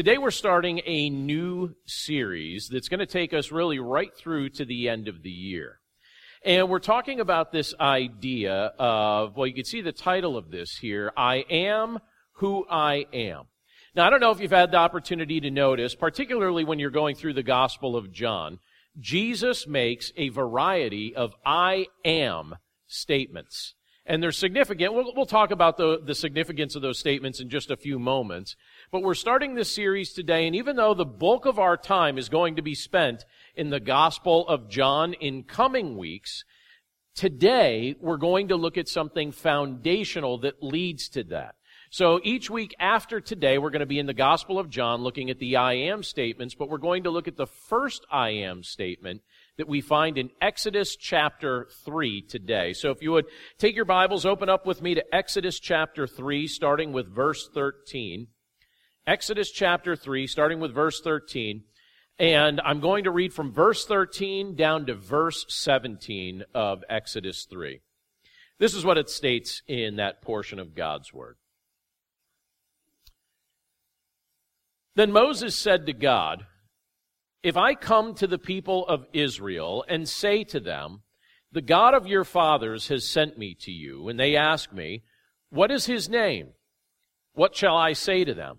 Today we're starting a new series that's going to take us really right through to the end of the year. And we're talking about this idea of, well, you can see the title of this here, I am who I am. Now, I don't know if you've had the opportunity to notice, particularly when you're going through the Gospel of John, Jesus makes a variety of I am statements. And they're significant. We'll, we'll talk about the, the significance of those statements in just a few moments. But we're starting this series today, and even though the bulk of our time is going to be spent in the Gospel of John in coming weeks, today we're going to look at something foundational that leads to that. So each week after today, we're going to be in the Gospel of John looking at the I am statements, but we're going to look at the first I am statement that we find in Exodus chapter 3 today. So if you would take your Bibles, open up with me to Exodus chapter 3, starting with verse 13. Exodus chapter 3, starting with verse 13. And I'm going to read from verse 13 down to verse 17 of Exodus 3. This is what it states in that portion of God's Word. Then Moses said to God, If I come to the people of Israel and say to them, The God of your fathers has sent me to you, and they ask me, What is his name? What shall I say to them?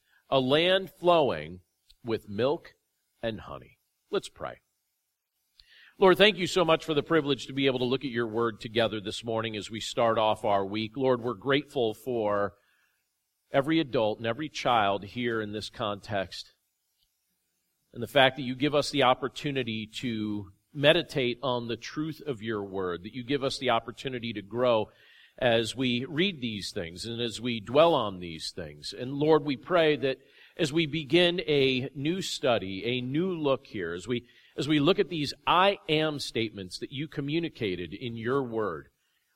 a land flowing with milk and honey. Let's pray. Lord, thank you so much for the privilege to be able to look at your word together this morning as we start off our week. Lord, we're grateful for every adult and every child here in this context and the fact that you give us the opportunity to meditate on the truth of your word, that you give us the opportunity to grow as we read these things and as we dwell on these things. And Lord, we pray that as we begin a new study, a new look here, as we, as we look at these I am statements that you communicated in your word,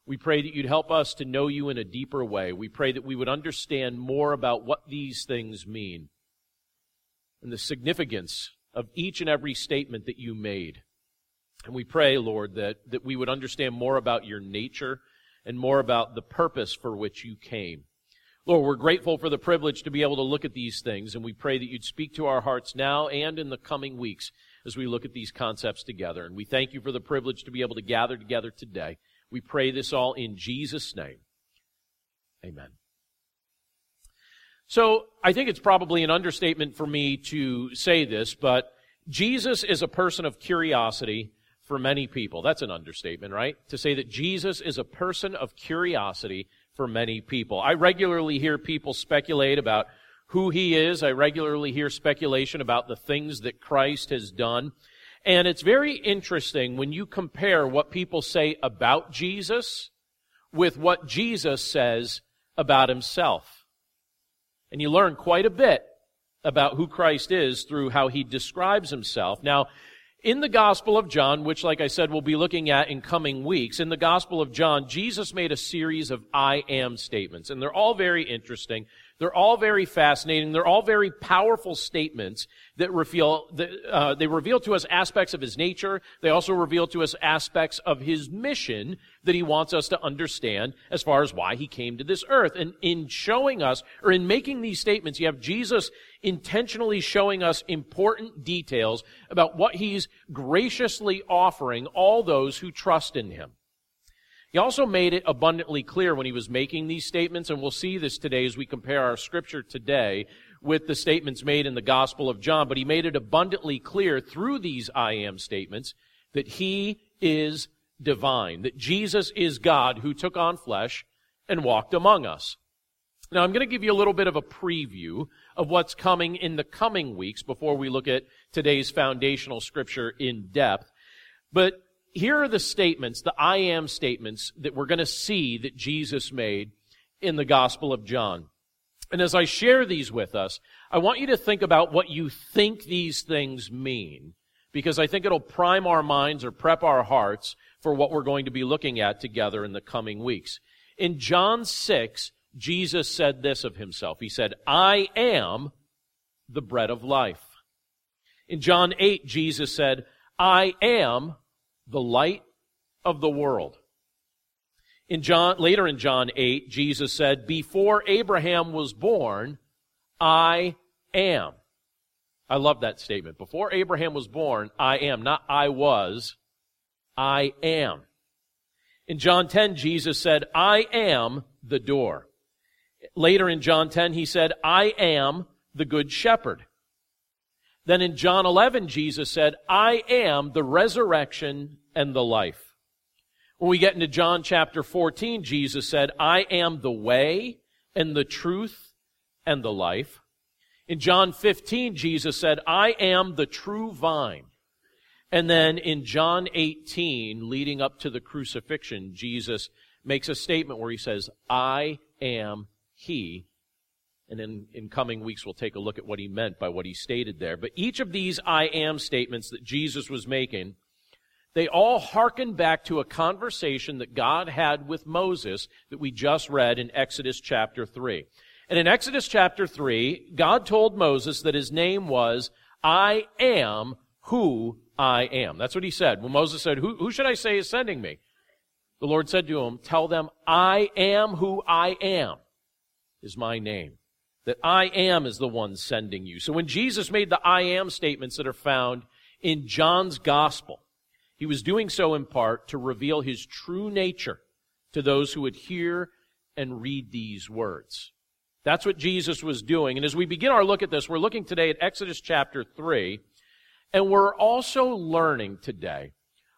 we pray that you'd help us to know you in a deeper way. We pray that we would understand more about what these things mean and the significance of each and every statement that you made. And we pray, Lord, that, that we would understand more about your nature and more about the purpose for which you came. Lord, we're grateful for the privilege to be able to look at these things, and we pray that you'd speak to our hearts now and in the coming weeks as we look at these concepts together. And we thank you for the privilege to be able to gather together today. We pray this all in Jesus' name. Amen. So, I think it's probably an understatement for me to say this, but Jesus is a person of curiosity for many people. That's an understatement, right? To say that Jesus is a person of curiosity for many people. I regularly hear people speculate about who he is. I regularly hear speculation about the things that Christ has done. And it's very interesting when you compare what people say about Jesus with what Jesus says about himself. And you learn quite a bit about who Christ is through how he describes himself. Now, in the Gospel of John, which, like I said, we'll be looking at in coming weeks, in the Gospel of John, Jesus made a series of I am statements, and they're all very interesting. They're all very fascinating. They're all very powerful statements that reveal, that, uh, they reveal to us aspects of his nature. They also reveal to us aspects of his mission that he wants us to understand as far as why he came to this earth. And in showing us, or in making these statements, you have Jesus intentionally showing us important details about what he's graciously offering all those who trust in him. He also made it abundantly clear when he was making these statements, and we'll see this today as we compare our scripture today with the statements made in the Gospel of John, but he made it abundantly clear through these I am statements that he is divine, that Jesus is God who took on flesh and walked among us. Now, I'm going to give you a little bit of a preview of what's coming in the coming weeks before we look at today's foundational scripture in depth. But here are the statements, the I am statements that we're going to see that Jesus made in the Gospel of John. And as I share these with us, I want you to think about what you think these things mean, because I think it'll prime our minds or prep our hearts for what we're going to be looking at together in the coming weeks. In John 6, Jesus said this of himself. He said, I am the bread of life. In John 8, Jesus said, I am the light of the world. In John, later in John 8, Jesus said, Before Abraham was born, I am. I love that statement. Before Abraham was born, I am. Not I was, I am. In John 10, Jesus said, I am the door. Later in John 10, he said, I am the good shepherd. Then in John 11, Jesus said, I am the resurrection and the life. When we get into John chapter 14, Jesus said, I am the way and the truth and the life. In John 15, Jesus said, I am the true vine. And then in John 18, leading up to the crucifixion, Jesus makes a statement where he says, I am he. And in, in coming weeks, we'll take a look at what he meant by what he stated there. But each of these I am statements that Jesus was making, they all hearken back to a conversation that God had with Moses that we just read in Exodus chapter 3. And in Exodus chapter 3, God told Moses that his name was I am who I am. That's what he said. When Moses said, who, who should I say is sending me? The Lord said to him, Tell them, I am who I am is my name. That I am is the one sending you. So when Jesus made the I am statements that are found in John's gospel, he was doing so in part to reveal his true nature to those who would hear and read these words. That's what Jesus was doing. And as we begin our look at this, we're looking today at Exodus chapter 3, and we're also learning today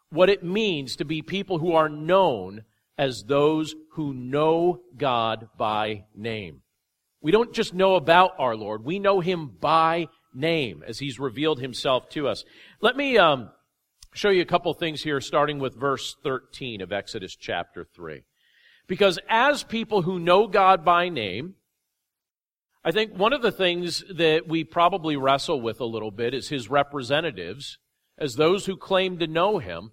what it means to be people who are known as those who know God by name. We don't just know about our Lord, we know Him by name as He's revealed Himself to us. Let me um, show you a couple things here, starting with verse 13 of Exodus chapter 3. Because as people who know God by name, I think one of the things that we probably wrestle with a little bit is His representatives, as those who claim to know Him,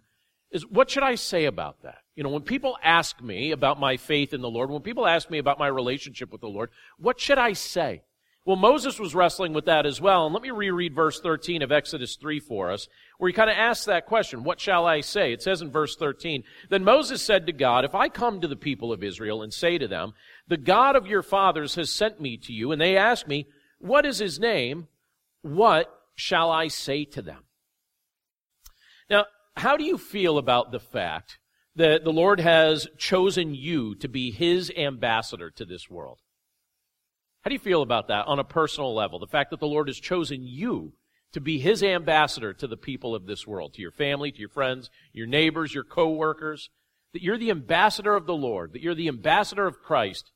is what should I say about that? You know, when people ask me about my faith in the Lord, when people ask me about my relationship with the Lord, what should I say? Well, Moses was wrestling with that as well. And let me reread verse 13 of Exodus 3 for us, where he kind of asks that question, what shall I say? It says in verse 13, Then Moses said to God, If I come to the people of Israel and say to them, The God of your fathers has sent me to you, and they ask me, What is his name? What shall I say to them? Now, how do you feel about the fact that the Lord has chosen you to be His ambassador to this world? How do you feel about that on a personal level? The fact that the Lord has chosen you to be His ambassador to the people of this world, to your family, to your friends, your neighbors, your co-workers, that you're the ambassador of the Lord, that you're the ambassador of Christ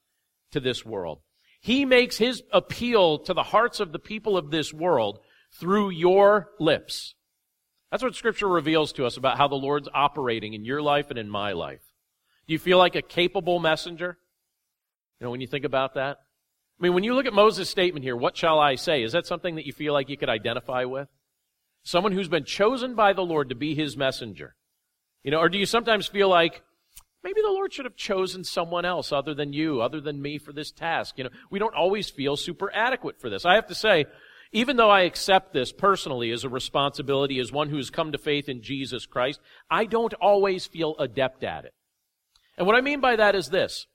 to this world. He makes His appeal to the hearts of the people of this world through your lips. That's what Scripture reveals to us about how the Lord's operating in your life and in my life. Do you feel like a capable messenger? You know, when you think about that? I mean, when you look at Moses' statement here, what shall I say? Is that something that you feel like you could identify with? Someone who's been chosen by the Lord to be his messenger. You know, or do you sometimes feel like, maybe the Lord should have chosen someone else other than you, other than me for this task? You know, we don't always feel super adequate for this. I have to say, even though I accept this personally as a responsibility as one who has come to faith in Jesus Christ, I don't always feel adept at it. And what I mean by that is this.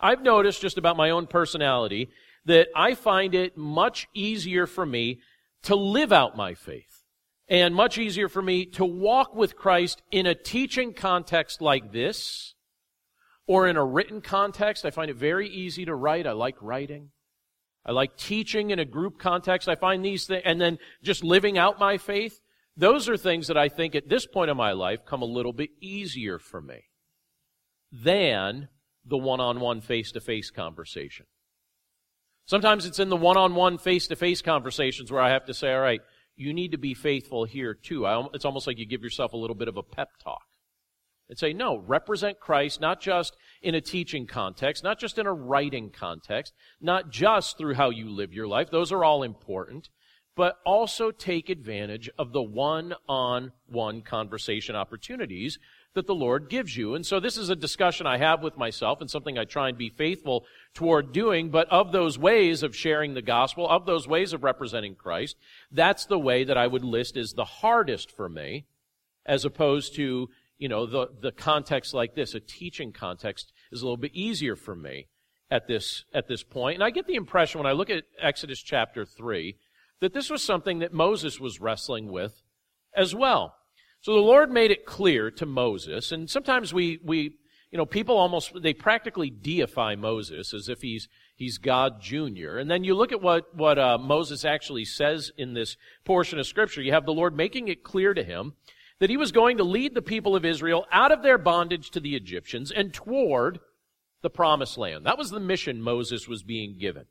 I've noticed just about my own personality that I find it much easier for me to live out my faith and much easier for me to walk with Christ in a teaching context like this or in a written context. I find it very easy to write. I like writing. I like teaching in a group context. I find these things, and then just living out my faith. Those are things that I think at this point in my life come a little bit easier for me than the one-on-one face-to-face conversation. Sometimes it's in the one-on-one face-to-face conversations where I have to say, all right, you need to be faithful here too. I, it's almost like you give yourself a little bit of a pep talk and say, no, represent Christ not just in a teaching context, not just in a writing context, not just through how you live your life. Those are all important, but also take advantage of the one-on-one conversation opportunities that the Lord gives you. And so this is a discussion I have with myself and something I try and be faithful toward doing. But of those ways of sharing the gospel, of those ways of representing Christ, that's the way that I would list as the hardest for me, as opposed to, you know, the, the context like this. A teaching context is a little bit easier for me at this, at this point. And I get the impression when I look at Exodus chapter 3 that this was something that Moses was wrestling with as well. So the Lord made it clear to Moses, and sometimes we, we, you know, people almost, they practically deify Moses as if he's, he's God Jr. And then you look at what, what uh, Moses actually says in this portion of Scripture. You have the Lord making it clear to him that he was going to lead the people of Israel out of their bondage to the Egyptians and toward the promised land. That was the mission Moses was being given.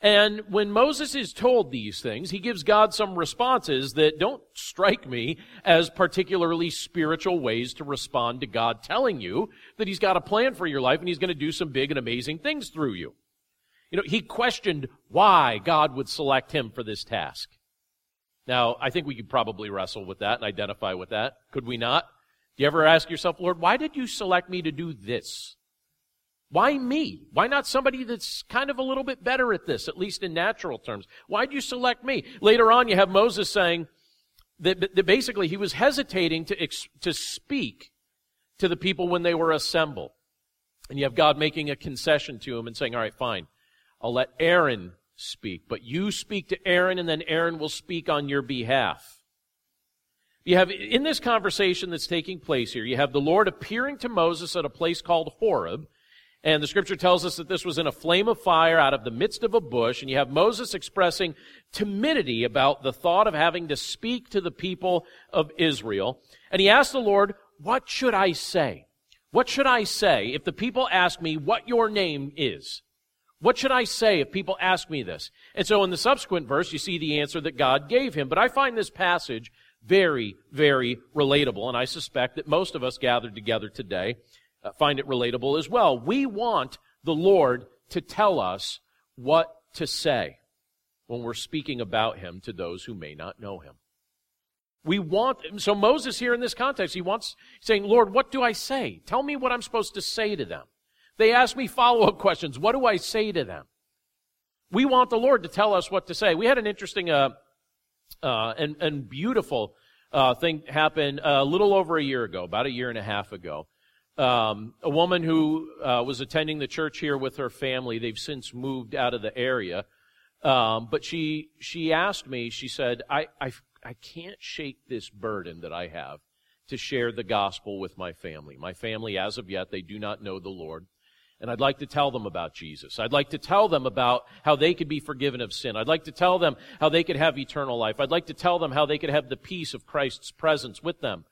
And when Moses is told these things, he gives God some responses that don't strike me as particularly spiritual ways to respond to God telling you that he's got a plan for your life and he's going to do some big and amazing things through you. You know, he questioned why God would select him for this task. Now, I think we could probably wrestle with that and identify with that. Could we not? Do you ever ask yourself, Lord, why did you select me to do this? Why me? Why not somebody that's kind of a little bit better at this, at least in natural terms? Why'd you select me? Later on, you have Moses saying that, that basically he was hesitating to, to speak to the people when they were assembled. And you have God making a concession to him and saying, all right, fine. I'll let Aaron speak, but you speak to Aaron and then Aaron will speak on your behalf. You have, in this conversation that's taking place here, you have the Lord appearing to Moses at a place called Horeb, and the scripture tells us that this was in a flame of fire out of the midst of a bush. And you have Moses expressing timidity about the thought of having to speak to the people of Israel. And he asked the Lord, what should I say? What should I say if the people ask me what your name is? What should I say if people ask me this? And so in the subsequent verse, you see the answer that God gave him. But I find this passage very, very relatable. And I suspect that most of us gathered together today uh, find it relatable as well. We want the Lord to tell us what to say when we're speaking about Him to those who may not know Him. We want, so Moses here in this context, he wants, saying, Lord, what do I say? Tell me what I'm supposed to say to them. They ask me follow-up questions. What do I say to them? We want the Lord to tell us what to say. We had an interesting, uh, uh, and, and beautiful, uh, thing happen a little over a year ago, about a year and a half ago um, a woman who uh, was attending the church here with her family. They've since moved out of the area, um, but she she asked me. She said, I, "I I can't shake this burden that I have to share the gospel with my family. My family, as of yet, they do not know the Lord." And I'd like to tell them about Jesus. I'd like to tell them about how they could be forgiven of sin. I'd like to tell them how they could have eternal life. I'd like to tell them how they could have the peace of Christ's presence with them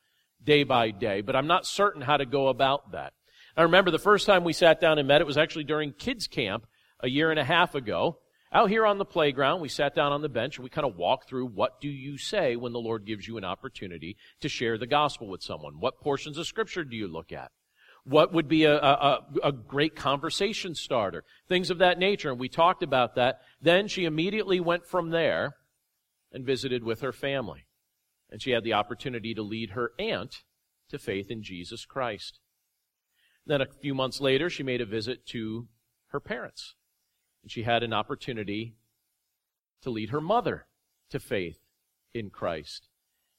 day by day, but I'm not certain how to go about that. I remember the first time we sat down and met, it was actually during kids camp a year and a half ago. Out here on the playground, we sat down on the bench and we kind of walked through what do you say when the Lord gives you an opportunity to share the gospel with someone? What portions of scripture do you look at? What would be a, a, a great conversation starter? Things of that nature. And we talked about that. Then she immediately went from there and visited with her family and she had the opportunity to lead her aunt to faith in Jesus Christ. Then a few months later, she made a visit to her parents, and she had an opportunity to lead her mother to faith in Christ.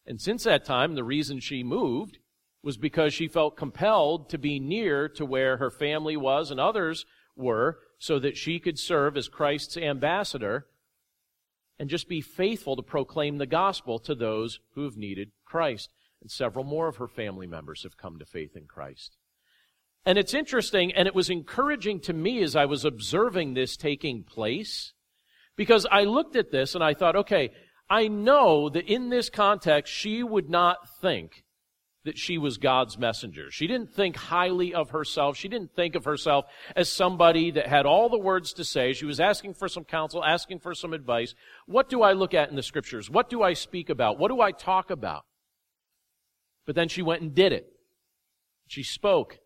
And since that time, the reason she moved was because she felt compelled to be near to where her family was and others were so that she could serve as Christ's ambassador and just be faithful to proclaim the gospel to those who have needed Christ. And several more of her family members have come to faith in Christ. And it's interesting, and it was encouraging to me as I was observing this taking place, Because I looked at this and I thought, okay, I know that in this context, she would not think that she was God's messenger. She didn't think highly of herself. She didn't think of herself as somebody that had all the words to say. She was asking for some counsel, asking for some advice. What do I look at in the scriptures? What do I speak about? What do I talk about? But then she went and did it. She spoke.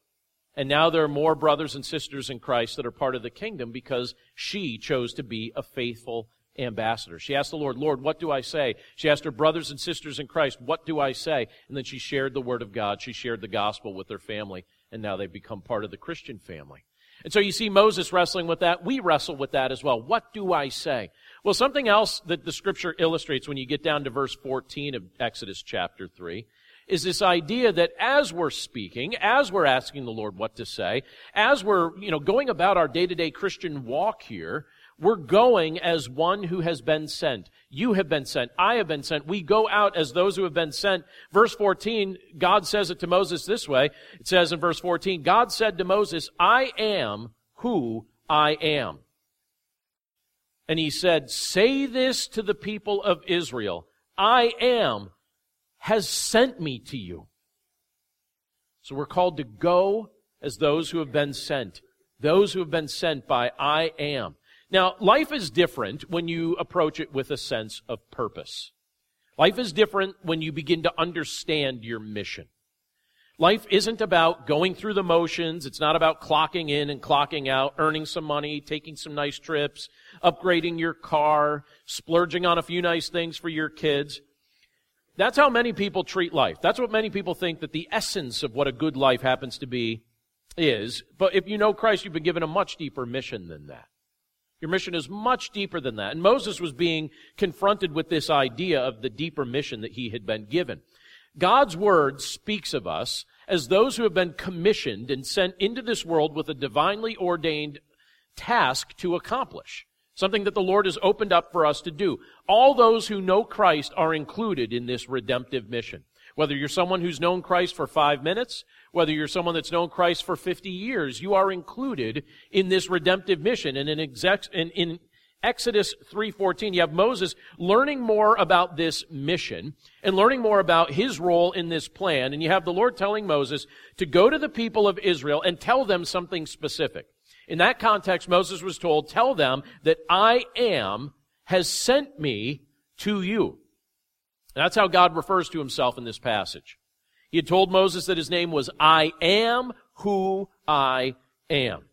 And now there are more brothers and sisters in Christ that are part of the kingdom because she chose to be a faithful ambassador. She asked the Lord, Lord, what do I say? She asked her brothers and sisters in Christ, what do I say? And then she shared the word of God. She shared the gospel with their family. And now they've become part of the Christian family. And so you see Moses wrestling with that. We wrestle with that as well. What do I say? Well, something else that the scripture illustrates when you get down to verse 14 of Exodus chapter 3 is this idea that as we're speaking, as we're asking the Lord what to say, as we're, you know, going about our day-to-day Christian walk here, we're going as one who has been sent. You have been sent. I have been sent. We go out as those who have been sent. Verse 14, God says it to Moses this way. It says in verse 14, God said to Moses, I am who I am. And he said, say this to the people of Israel. I am has sent me to you. So we're called to go as those who have been sent. Those who have been sent by I am. Now, life is different when you approach it with a sense of purpose. Life is different when you begin to understand your mission. Life isn't about going through the motions. It's not about clocking in and clocking out, earning some money, taking some nice trips, upgrading your car, splurging on a few nice things for your kids. That's how many people treat life. That's what many people think that the essence of what a good life happens to be is. But if you know Christ, you've been given a much deeper mission than that. Your mission is much deeper than that. And Moses was being confronted with this idea of the deeper mission that he had been given. God's word speaks of us as those who have been commissioned and sent into this world with a divinely ordained task to accomplish. Something that the Lord has opened up for us to do. All those who know Christ are included in this redemptive mission. Whether you're someone who's known Christ for five minutes, whether you're someone that's known Christ for 50 years, you are included in this redemptive mission. And in, exec- in, in Exodus 3:14, you have Moses learning more about this mission and learning more about his role in this plan, and you have the Lord telling Moses to go to the people of Israel and tell them something specific. In that context, Moses was told, "Tell them that I am has sent me to you." That's how God refers to himself in this passage. He had told Moses that his name was I am who I am.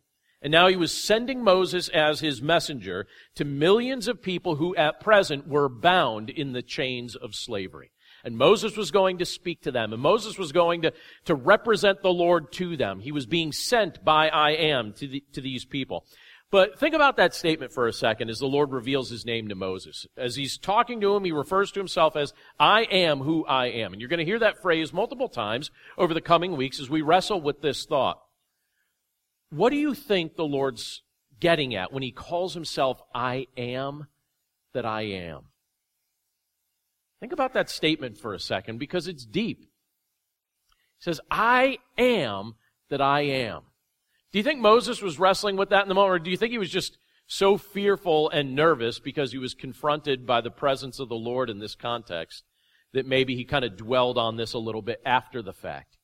And now he was sending Moses as his messenger to millions of people who at present were bound in the chains of slavery. And Moses was going to speak to them, and Moses was going to, to represent the Lord to them. He was being sent by I am to, the, to these people. But think about that statement for a second as the Lord reveals his name to Moses. As he's talking to him, he refers to himself as, I am who I am. And you're going to hear that phrase multiple times over the coming weeks as we wrestle with this thought. What do you think the Lord's getting at when he calls himself, I am that I am? Think about that statement for a second because it's deep. He says, I am that I am. Do you think Moses was wrestling with that in the moment, or do you think he was just so fearful and nervous because he was confronted by the presence of the Lord in this context that maybe he kind of dwelled on this a little bit after the fact?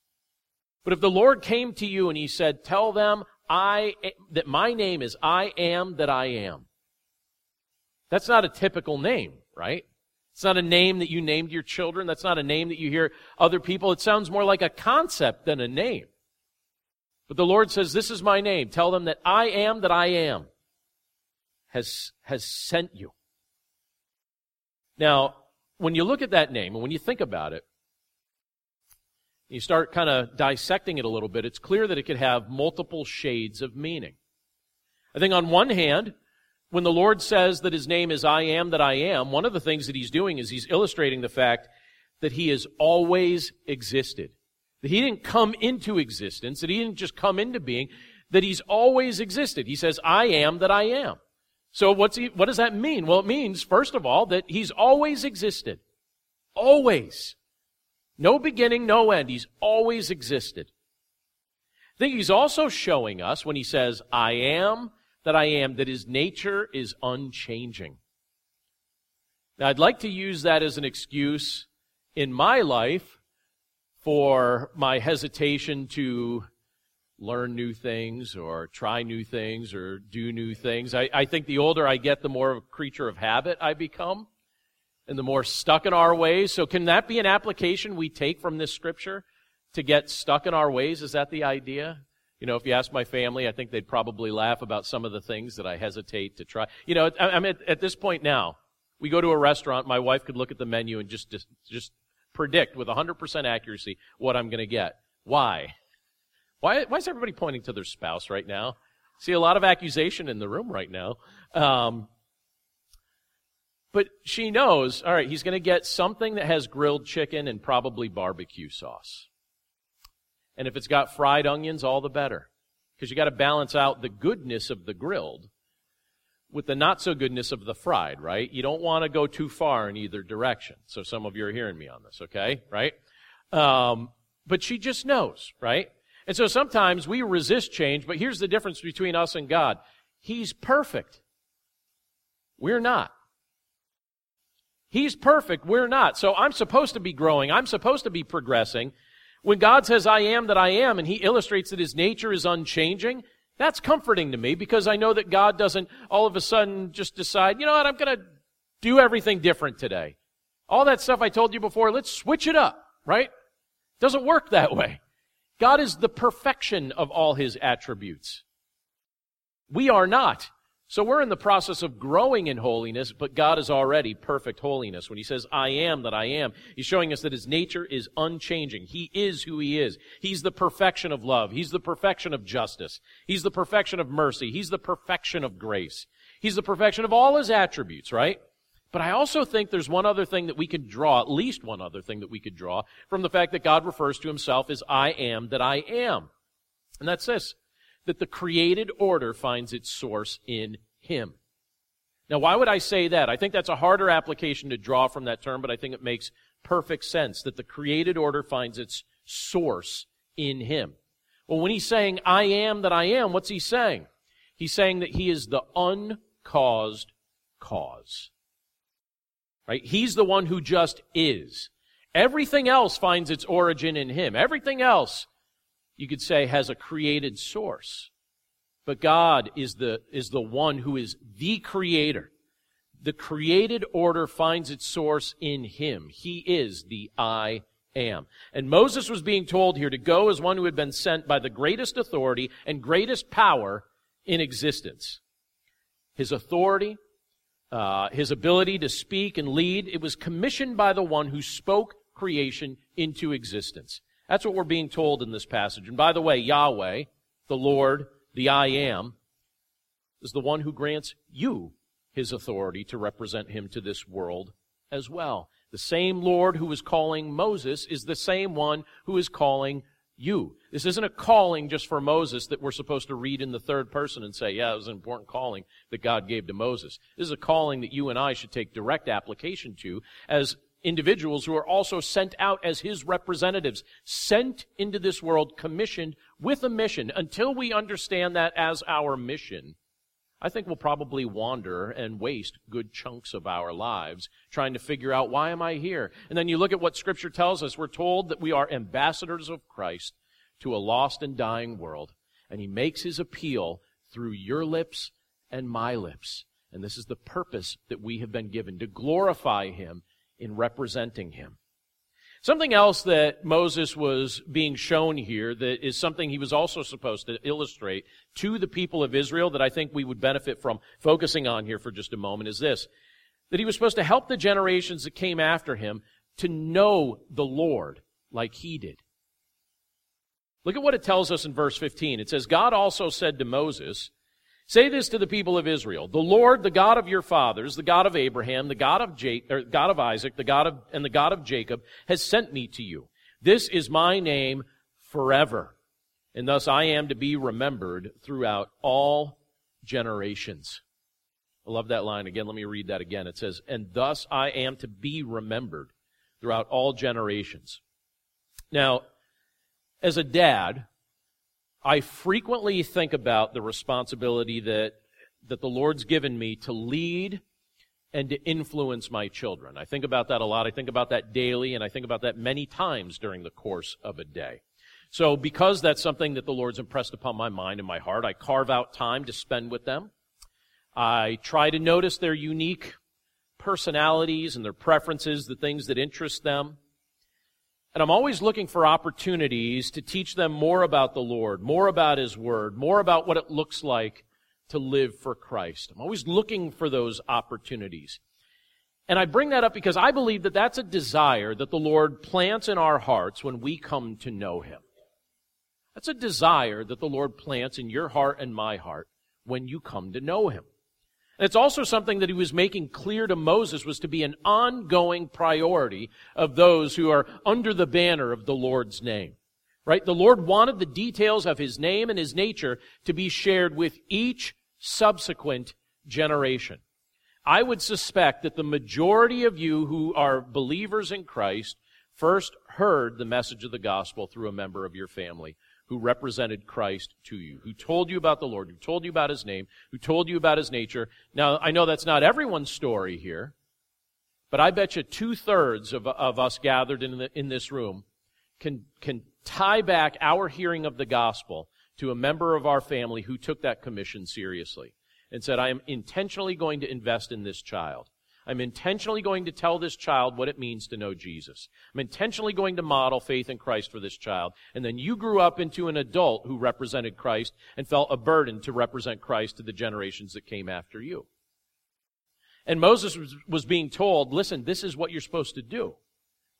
But if the Lord came to you and he said, tell them I, that my name is I am that I am. That's not a typical name, right? It's not a name that you named your children. That's not a name that you hear other people. It sounds more like a concept than a name. But the Lord says, This is my name. Tell them that I am that I am has, has sent you. Now, when you look at that name and when you think about it, you start kind of dissecting it a little bit, it's clear that it could have multiple shades of meaning. I think on one hand, when the Lord says that his name is I am that I am, one of the things that he's doing is he's illustrating the fact that he has always existed. That he didn't come into existence, that he didn't just come into being, that he's always existed. He says, I am that I am. So what's he, what does that mean? Well, it means, first of all, that he's always existed. Always. No beginning, no end. He's always existed. I think he's also showing us when he says, I am that I am, that his nature is unchanging. Now, I'd like to use that as an excuse in my life for my hesitation to learn new things or try new things or do new things. I, I think the older I get, the more of a creature of habit I become and the more stuck in our ways. So, can that be an application we take from this scripture to get stuck in our ways? Is that the idea? You know, if you ask my family, I think they'd probably laugh about some of the things that I hesitate to try. You know, I'm at, at this point now. We go to a restaurant, my wife could look at the menu and just, just, just predict with 100% accuracy what I'm going to get. Why? Why, why is everybody pointing to their spouse right now? See a lot of accusation in the room right now. Um, but she knows, all right, he's going to get something that has grilled chicken and probably barbecue sauce. And if it's got fried onions, all the better. Because you got to balance out the goodness of the grilled with the not so goodness of the fried, right? You don't want to go too far in either direction. So some of you are hearing me on this, okay? Right? Um, but she just knows, right? And so sometimes we resist change, but here's the difference between us and God. He's perfect. We're not. He's perfect. We're not. So I'm supposed to be growing. I'm supposed to be progressing. When God says, I am that I am, and He illustrates that His nature is unchanging, that's comforting to me because I know that God doesn't all of a sudden just decide, you know what, I'm going to do everything different today. All that stuff I told you before, let's switch it up, right? Doesn't work that way. God is the perfection of all His attributes. We are not. So we're in the process of growing in holiness, but God is already perfect holiness. When He says, I am that I am, He's showing us that His nature is unchanging. He is who He is. He's the perfection of love. He's the perfection of justice. He's the perfection of mercy. He's the perfection of grace. He's the perfection of all His attributes, right? But I also think there's one other thing that we could draw, at least one other thing that we could draw from the fact that God refers to Himself as I am that I am. And that's this that the created order finds its source in Him. Now, why would I say that? I think that's a harder application to draw from that term, but I think it makes perfect sense that the created order finds its source in Him. Well, when He's saying, I am that I am, what's He saying? He's saying that He is the uncaused cause. Right? He's the one who just is. Everything else finds its origin in Him. Everything else you could say, has a created source. But God is the, is the one who is the creator. The created order finds its source in Him. He is the I am. And Moses was being told here to go as one who had been sent by the greatest authority and greatest power in existence. His authority, uh, his ability to speak and lead, it was commissioned by the one who spoke creation into existence. That's what we're being told in this passage. And by the way, Yahweh, the Lord, the I am, is the one who grants you his authority to represent him to this world as well. The same Lord who is calling Moses is the same one who is calling you. This isn't a calling just for Moses that we're supposed to read in the third person and say, yeah, it was an important calling that God gave to Moses. This is a calling that you and I should take direct application to as individuals who are also sent out as his representatives, sent into this world, commissioned with a mission. Until we understand that as our mission, I think we'll probably wander and waste good chunks of our lives trying to figure out why am I here? And then you look at what scripture tells us. We're told that we are ambassadors of Christ to a lost and dying world. And he makes his appeal through your lips and my lips. And this is the purpose that we have been given to glorify him in representing him. Something else that Moses was being shown here that is something he was also supposed to illustrate to the people of Israel that I think we would benefit from focusing on here for just a moment is this. That he was supposed to help the generations that came after him to know the Lord like he did. Look at what it tells us in verse 15. It says, God also said to Moses, Say this to the people of Israel. The Lord, the God of your fathers, the God of Abraham, the God of, ja- God of Isaac, the God of, and the God of Jacob, has sent me to you. This is my name forever. And thus I am to be remembered throughout all generations. I love that line. Again, let me read that again. It says, And thus I am to be remembered throughout all generations. Now, as a dad, I frequently think about the responsibility that that the Lord's given me to lead and to influence my children. I think about that a lot. I think about that daily, and I think about that many times during the course of a day. So, because that's something that the Lord's impressed upon my mind and my heart, I carve out time to spend with them. I try to notice their unique personalities and their preferences, the things that interest them. And I'm always looking for opportunities to teach them more about the Lord, more about His Word, more about what it looks like to live for Christ. I'm always looking for those opportunities. And I bring that up because I believe that that's a desire that the Lord plants in our hearts when we come to know Him. That's a desire that the Lord plants in your heart and my heart when you come to know Him. It's also something that He was making clear to Moses was to be an ongoing priority of those who are under the banner of the Lord's name. Right? The Lord wanted the details of His name and His nature to be shared with each subsequent generation. I would suspect that the majority of you who are believers in Christ first heard the message of the gospel through a member of your family who represented Christ to you, who told you about the Lord, who told you about his name, who told you about his nature. Now, I know that's not everyone's story here, but I bet you two thirds of, of us gathered in, the, in this room can, can tie back our hearing of the gospel to a member of our family who took that commission seriously and said, I am intentionally going to invest in this child. I'm intentionally going to tell this child what it means to know Jesus. I'm intentionally going to model faith in Christ for this child. And then you grew up into an adult who represented Christ and felt a burden to represent Christ to the generations that came after you. And Moses was, being told, listen, this is what you're supposed to do.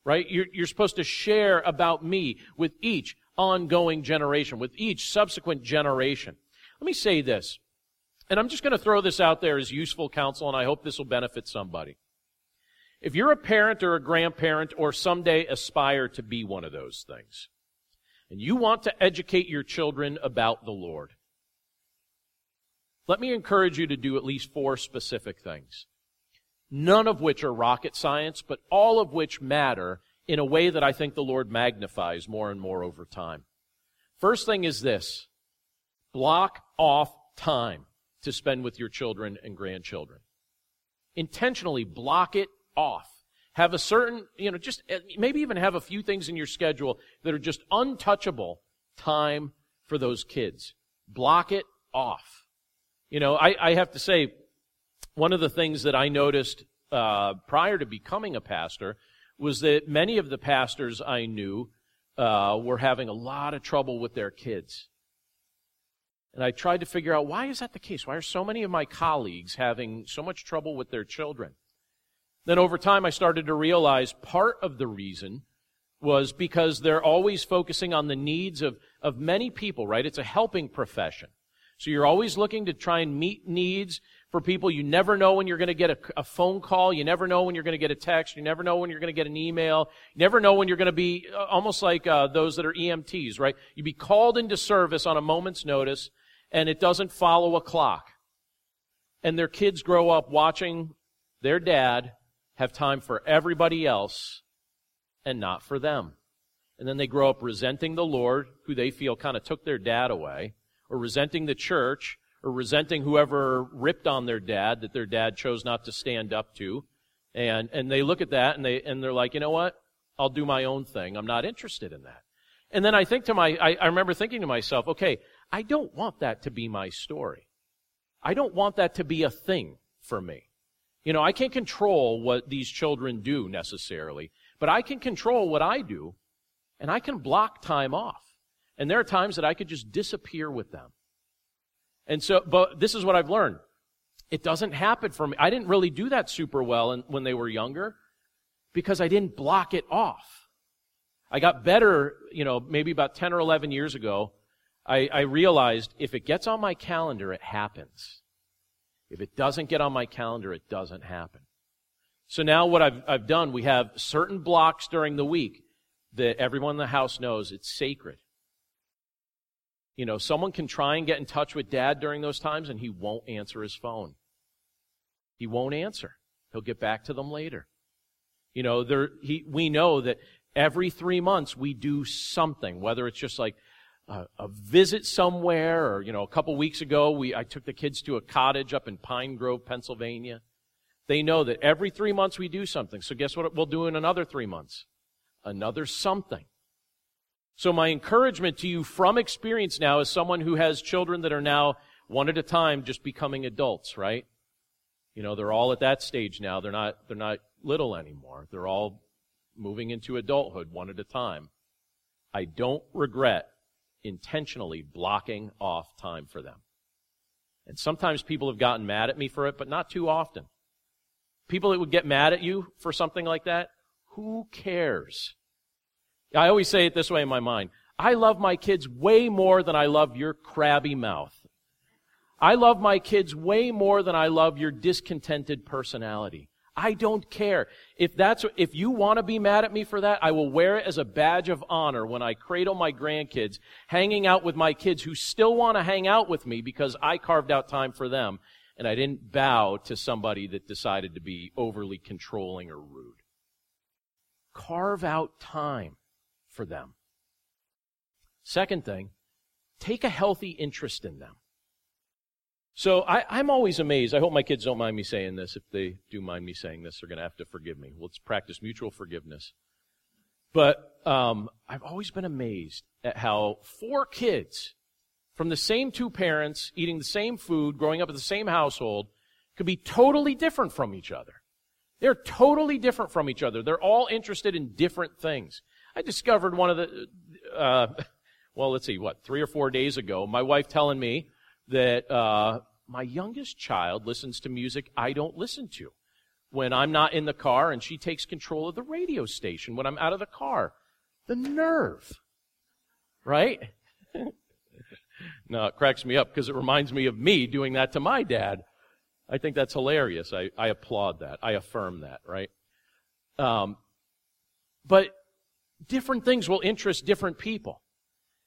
Right? You're, you're supposed to share about me with each ongoing generation, with each subsequent generation. Let me say this, and I'm just going to throw this out there as useful counsel, and I hope this will benefit somebody. If you're a parent or a grandparent or someday aspire to be one of those things, and you want to educate your children about the Lord, let me encourage you to do at least four specific things. None of which are rocket science, but all of which matter in a way that I think the Lord magnifies more and more over time. First thing is this block off time to spend with your children and grandchildren. Intentionally block it off. Have a certain, you know, just eh, maybe even have a few things in your schedule that are just untouchable time for those kids. Block it off. You know, I, I have to say, one of the things that I noticed uh, prior to becoming a pastor was that many of the pastors I knew uh, were having a lot of trouble with their kids. And I tried to figure out why is that the case? Why are so many of my colleagues having so much trouble with their children? Then over time, I started to realize part of the reason was because they're always focusing on the needs of, of many people, right? It's a helping profession. So you're always looking to try and meet needs for people. You never know when you're going to get a, a, phone call. You never know when you're going to get a text. You never know when you're going to get an email. You never know when you're going to be uh, almost like uh, those that are EMTs, right? You'd be called into service on a moment's notice, and it doesn't follow a clock. And their kids grow up watching their dad have time for everybody else and not for them. And then they grow up resenting the Lord, who they feel kind of took their dad away, or resenting the church, or resenting whoever ripped on their dad that their dad chose not to stand up to. And, and they look at that and they, and they're like, you know what? I'll do my own thing. I'm not interested in that. And then I think to my, I, I remember thinking to myself, okay, I don't want that to be my story. I don't want that to be a thing for me. You know, I can't control what these children do necessarily, but I can control what I do, and I can block time off. And there are times that I could just disappear with them. And so, but this is what I've learned. It doesn't happen for me. I didn't really do that super well in, when they were younger because I didn't block it off. I got better, you know, maybe about 10 or 11 years ago. I, I realized if it gets on my calendar, it happens. If it doesn't get on my calendar, it doesn't happen. So now what I've, I've done, we have certain blocks during the week that everyone in the house knows it's sacred. You know, someone can try and get in touch with dad during those times and he won't answer his phone. He won't answer. He'll get back to them later. You know, there, he, we know that every three months we do something, whether it's just like, a, a visit somewhere, or, you know, a couple weeks ago, we, I took the kids to a cottage up in Pine Grove, Pennsylvania. They know that every three months we do something. So guess what we'll do in another three months? Another something. So my encouragement to you from experience now as someone who has children that are now one at a time just becoming adults, right? You know, they're all at that stage now. They're not, they're not little anymore. They're all moving into adulthood one at a time. I don't regret intentionally blocking off time for them. And sometimes people have gotten mad at me for it, but not too often. People that would get mad at you for something like that, who cares? I always say it this way in my mind. I love my kids way more than I love your crabby mouth. I love my kids way more than I love your discontented personality. I don't care. If that's, if you want to be mad at me for that, I will wear it as a badge of honor when I cradle my grandkids, hanging out with my kids who still want to hang out with me because I carved out time for them and I didn't bow to somebody that decided to be overly controlling or rude. Carve out time for them. Second thing, take a healthy interest in them. So I, am always amazed. I hope my kids don't mind me saying this. If they do mind me saying this, they're going to have to forgive me. Let's practice mutual forgiveness. But um, I've always been amazed at how four kids from the same two parents, eating the same food, growing up in the same household, could be totally different from each other. They're totally different from each other. They're all interested in different things. I discovered one of the, uh, well, let's see, what, three or four days ago, my wife telling me that uh, my youngest child listens to music I don't listen to. When I'm not in the car and she takes control of the radio station when I'm out of the car. The nerve. Right? no, it cracks me up because it reminds me of me doing that to my dad. I think that's hilarious. I, I applaud that. I affirm that, right? Um, but different things will interest different people.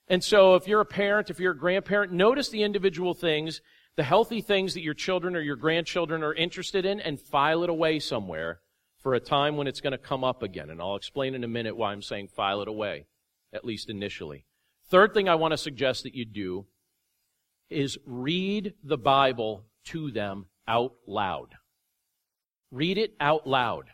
And so if you're a parent, if you're a grandparent, notice the individual things, the healthy things that your children or your grandchildren are interested in and file it away somewhere for a time when it's going to come up again. And I'll explain in a minute why I'm saying file it away, at least initially. Third thing I want to suggest that you do is read the Bible to them out loud. Read it out loud.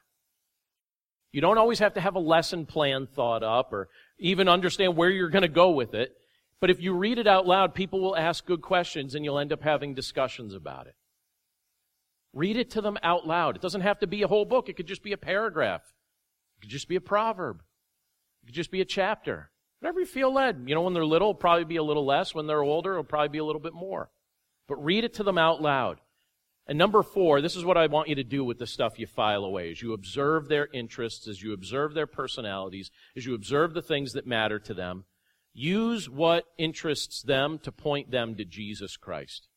You don't always have to have a lesson plan thought up or even understand where you're going to go with it. But if you read it out loud, people will ask good questions and you'll end up having discussions about it. Read it to them out loud. It doesn't have to be a whole book. It could just be a paragraph. It could just be a proverb. It could just be a chapter. Whatever you feel led. You know, when they're little, it'll probably be a little less. When they're older, it'll probably be a little bit more. But read it to them out loud. And number four, this is what I want you to do with the stuff you file away. As you observe their interests, as you observe their personalities, as you observe the things that matter to them, use what interests them to point them to Jesus Christ.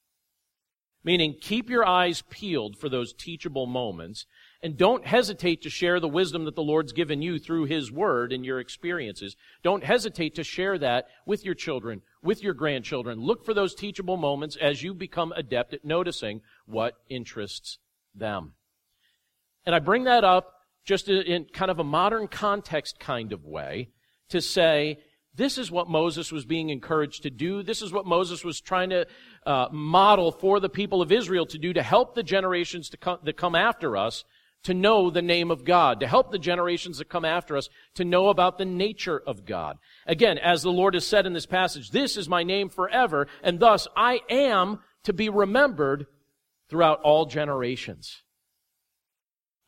Meaning, keep your eyes peeled for those teachable moments and don't hesitate to share the wisdom that the Lord's given you through His Word and your experiences. Don't hesitate to share that with your children, with your grandchildren. Look for those teachable moments as you become adept at noticing what interests them. And I bring that up just in kind of a modern context kind of way to say, this is what Moses was being encouraged to do. This is what Moses was trying to uh, model for the people of Israel to do to help the generations to come, that come after us to know the name of God, to help the generations that come after us to know about the nature of God. Again, as the Lord has said in this passage, this is my name forever, and thus I am to be remembered throughout all generations.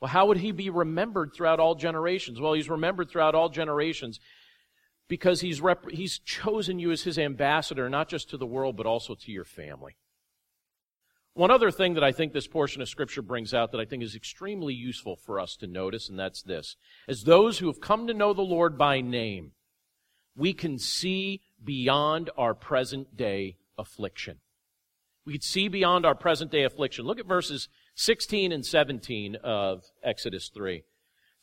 Well, how would he be remembered throughout all generations? Well, he's remembered throughout all generations because he's, rep- he's chosen you as his ambassador, not just to the world, but also to your family. One other thing that I think this portion of Scripture brings out that I think is extremely useful for us to notice, and that's this. As those who have come to know the Lord by name, we can see beyond our present day affliction. We can see beyond our present day affliction. Look at verses 16 and 17 of Exodus 3.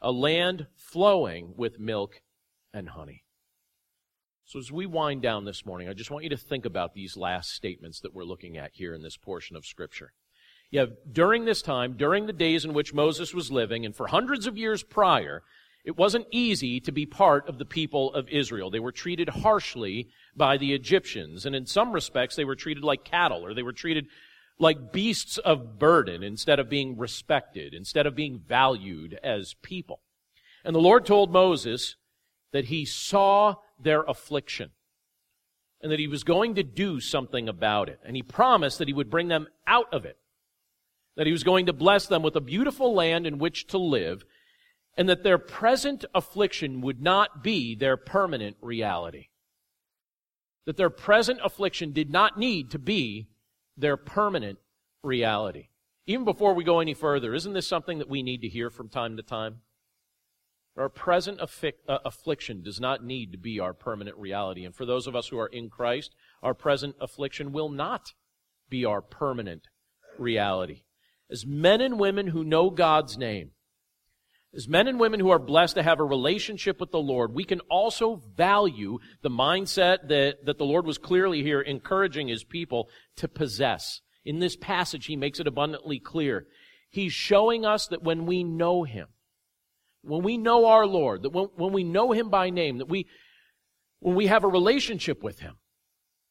a land flowing with milk and honey. So as we wind down this morning, I just want you to think about these last statements that we're looking at here in this portion of Scripture. Yeah, during this time, during the days in which Moses was living, and for hundreds of years prior, it wasn't easy to be part of the people of Israel. They were treated harshly by the Egyptians, and in some respects, they were treated like cattle, or they were treated like beasts of burden instead of being respected, instead of being valued as people. And the Lord told Moses that he saw their affliction and that he was going to do something about it. And he promised that he would bring them out of it, that he was going to bless them with a beautiful land in which to live, and that their present affliction would not be their permanent reality. That their present affliction did not need to be their permanent reality. Even before we go any further, isn't this something that we need to hear from time to time? Our present affi- uh, affliction does not need to be our permanent reality. And for those of us who are in Christ, our present affliction will not be our permanent reality. As men and women who know God's name, as men and women who are blessed to have a relationship with the Lord, we can also value the mindset that, that the Lord was clearly here encouraging his people to possess. In this passage, he makes it abundantly clear. He's showing us that when we know him, when we know our Lord, that when, when we know him by name, that we, when we have a relationship with him,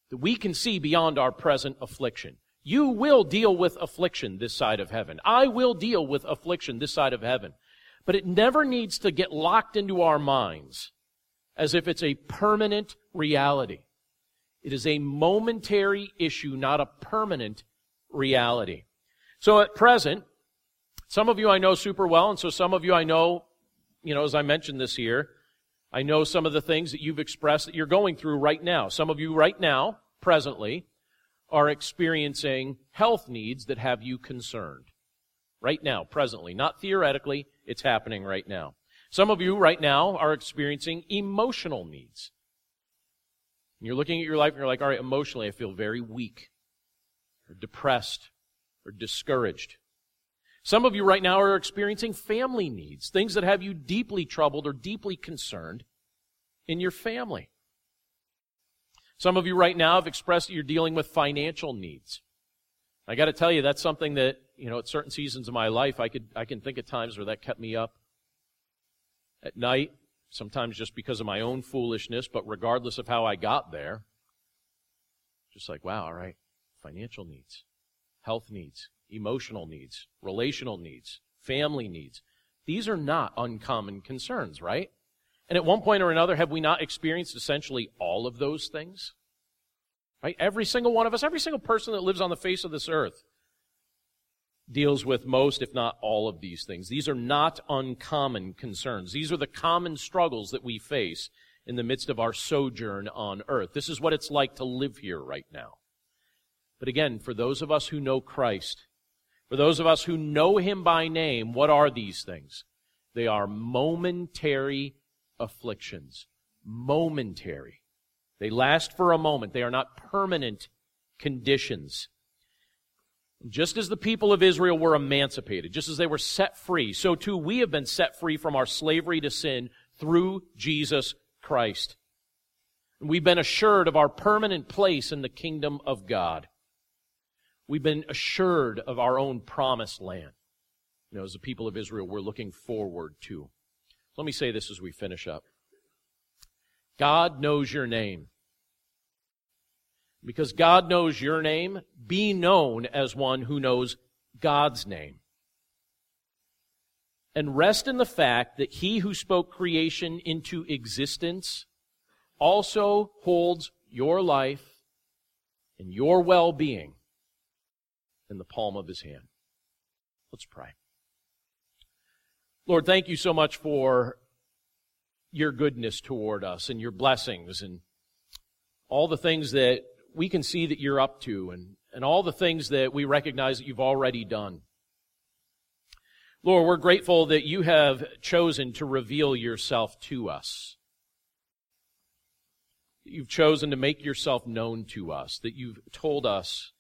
that we can see beyond our present affliction. You will deal with affliction this side of heaven. I will deal with affliction this side of heaven. But it never needs to get locked into our minds as if it's a permanent reality. It is a momentary issue, not a permanent reality. So at present, some of you I know super well, and so some of you I know, you know, as I mentioned this year, I know some of the things that you've expressed that you're going through right now. Some of you right now, presently, are experiencing health needs that have you concerned. Right now, presently, not theoretically, it's happening right now. Some of you right now are experiencing emotional needs. You're looking at your life and you're like, all right, emotionally, I feel very weak, or depressed, or discouraged. Some of you right now are experiencing family needs, things that have you deeply troubled or deeply concerned in your family. Some of you right now have expressed that you're dealing with financial needs. I got to tell you, that's something that you know, at certain seasons of my life, I could I can think of times where that kept me up at night, sometimes just because of my own foolishness, but regardless of how I got there, just like, wow, all right, financial needs, health needs, emotional needs, relational needs, family needs. These are not uncommon concerns, right? And at one point or another, have we not experienced essentially all of those things? Right? Every single one of us, every single person that lives on the face of this earth deals with most, if not all, of these things. These are not uncommon concerns. These are the common struggles that we face in the midst of our sojourn on earth. This is what it's like to live here right now. But again, for those of us who know Christ, for those of us who know Him by name, what are these things? They are momentary afflictions. Momentary. They last for a moment. They are not permanent conditions. Just as the people of Israel were emancipated, just as they were set free, so too we have been set free from our slavery to sin through Jesus Christ. We've been assured of our permanent place in the kingdom of God. We've been assured of our own promised land. You know, as the people of Israel, we're looking forward to. Let me say this as we finish up. God knows your name. Because God knows your name, be known as one who knows God's name. And rest in the fact that he who spoke creation into existence also holds your life and your well being in the palm of his hand. Let's pray. Lord, thank you so much for your goodness toward us and your blessings and all the things that we can see that you're up to and, and all the things that we recognize that you've already done. Lord, we're grateful that you have chosen to reveal yourself to us. you've chosen to make yourself known to us, that you've told us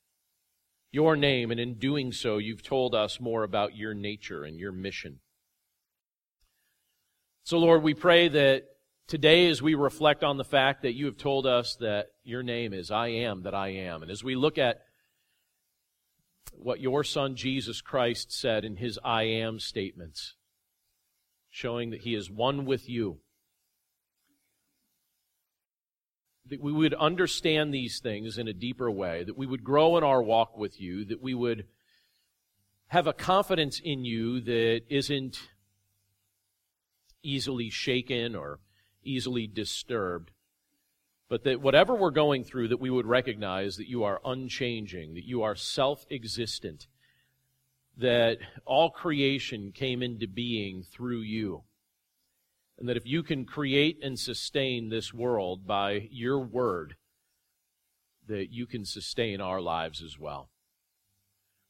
your name, and in doing so, you've told us more about your nature and your mission. So, Lord, we pray that today, as we reflect on the fact that you have told us that your name is I am that I am, and as we look at what your Son Jesus Christ said in his I am statements, showing that he is one with you, that we would understand these things in a deeper way, that we would grow in our walk with you, that we would have a confidence in you that isn't easily shaken or easily disturbed, but that whatever we're going through, that we would recognize that you are unchanging, that you are self existent, that all creation came into being through you and that if you can create and sustain this world by your word, that you can sustain our lives as well.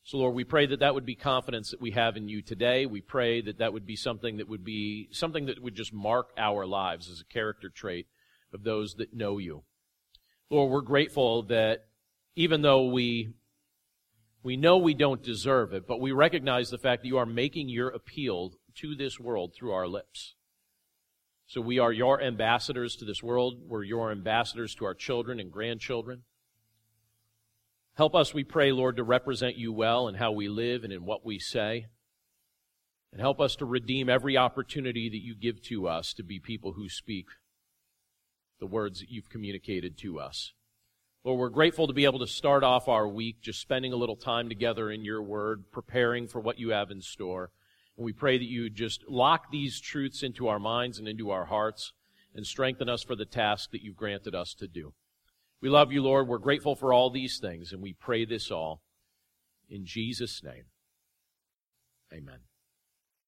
So, Lord, we pray that that would be confidence that we have in you today. We pray that that would be something that would be something that would just mark our lives as a character trait of those that know you. Lord, we're grateful that even though we we know we don't deserve it, but we recognize the fact that you are making your appeal to this world through our lips. So we are your ambassadors to this world. We're your ambassadors to our children and grandchildren. Help us, we pray, Lord, to represent you well in how we live and in what we say. And help us to redeem every opportunity that you give to us to be people who speak the words that you've communicated to us. Lord, we're grateful to be able to start off our week just spending a little time together in your word, preparing for what you have in store. And we pray that you just lock these truths into our minds and into our hearts and strengthen us for the task that you've granted us to do. We love you, Lord. We're grateful for all these things, and we pray this all in Jesus' name. Amen.